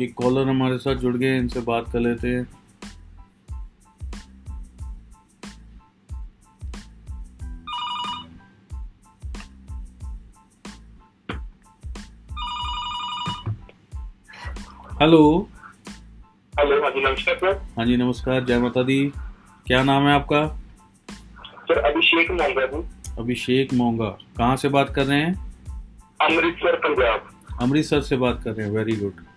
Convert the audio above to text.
एक कॉलर हमारे साथ जुड़ गए इनसे बात कर लेते हैं। हेलो हेलो हाँ जी नमस्कार सर। हाँ जी नमस्कार जय माता दी। क्या नाम है आपका? सर अभिषेक मोंगा अभिषेक मोंगा कहाँ से बात कर रहे हैं? अमृतसर पंजाब। अमृतसर से बात कर रहे हैं वेरी गुड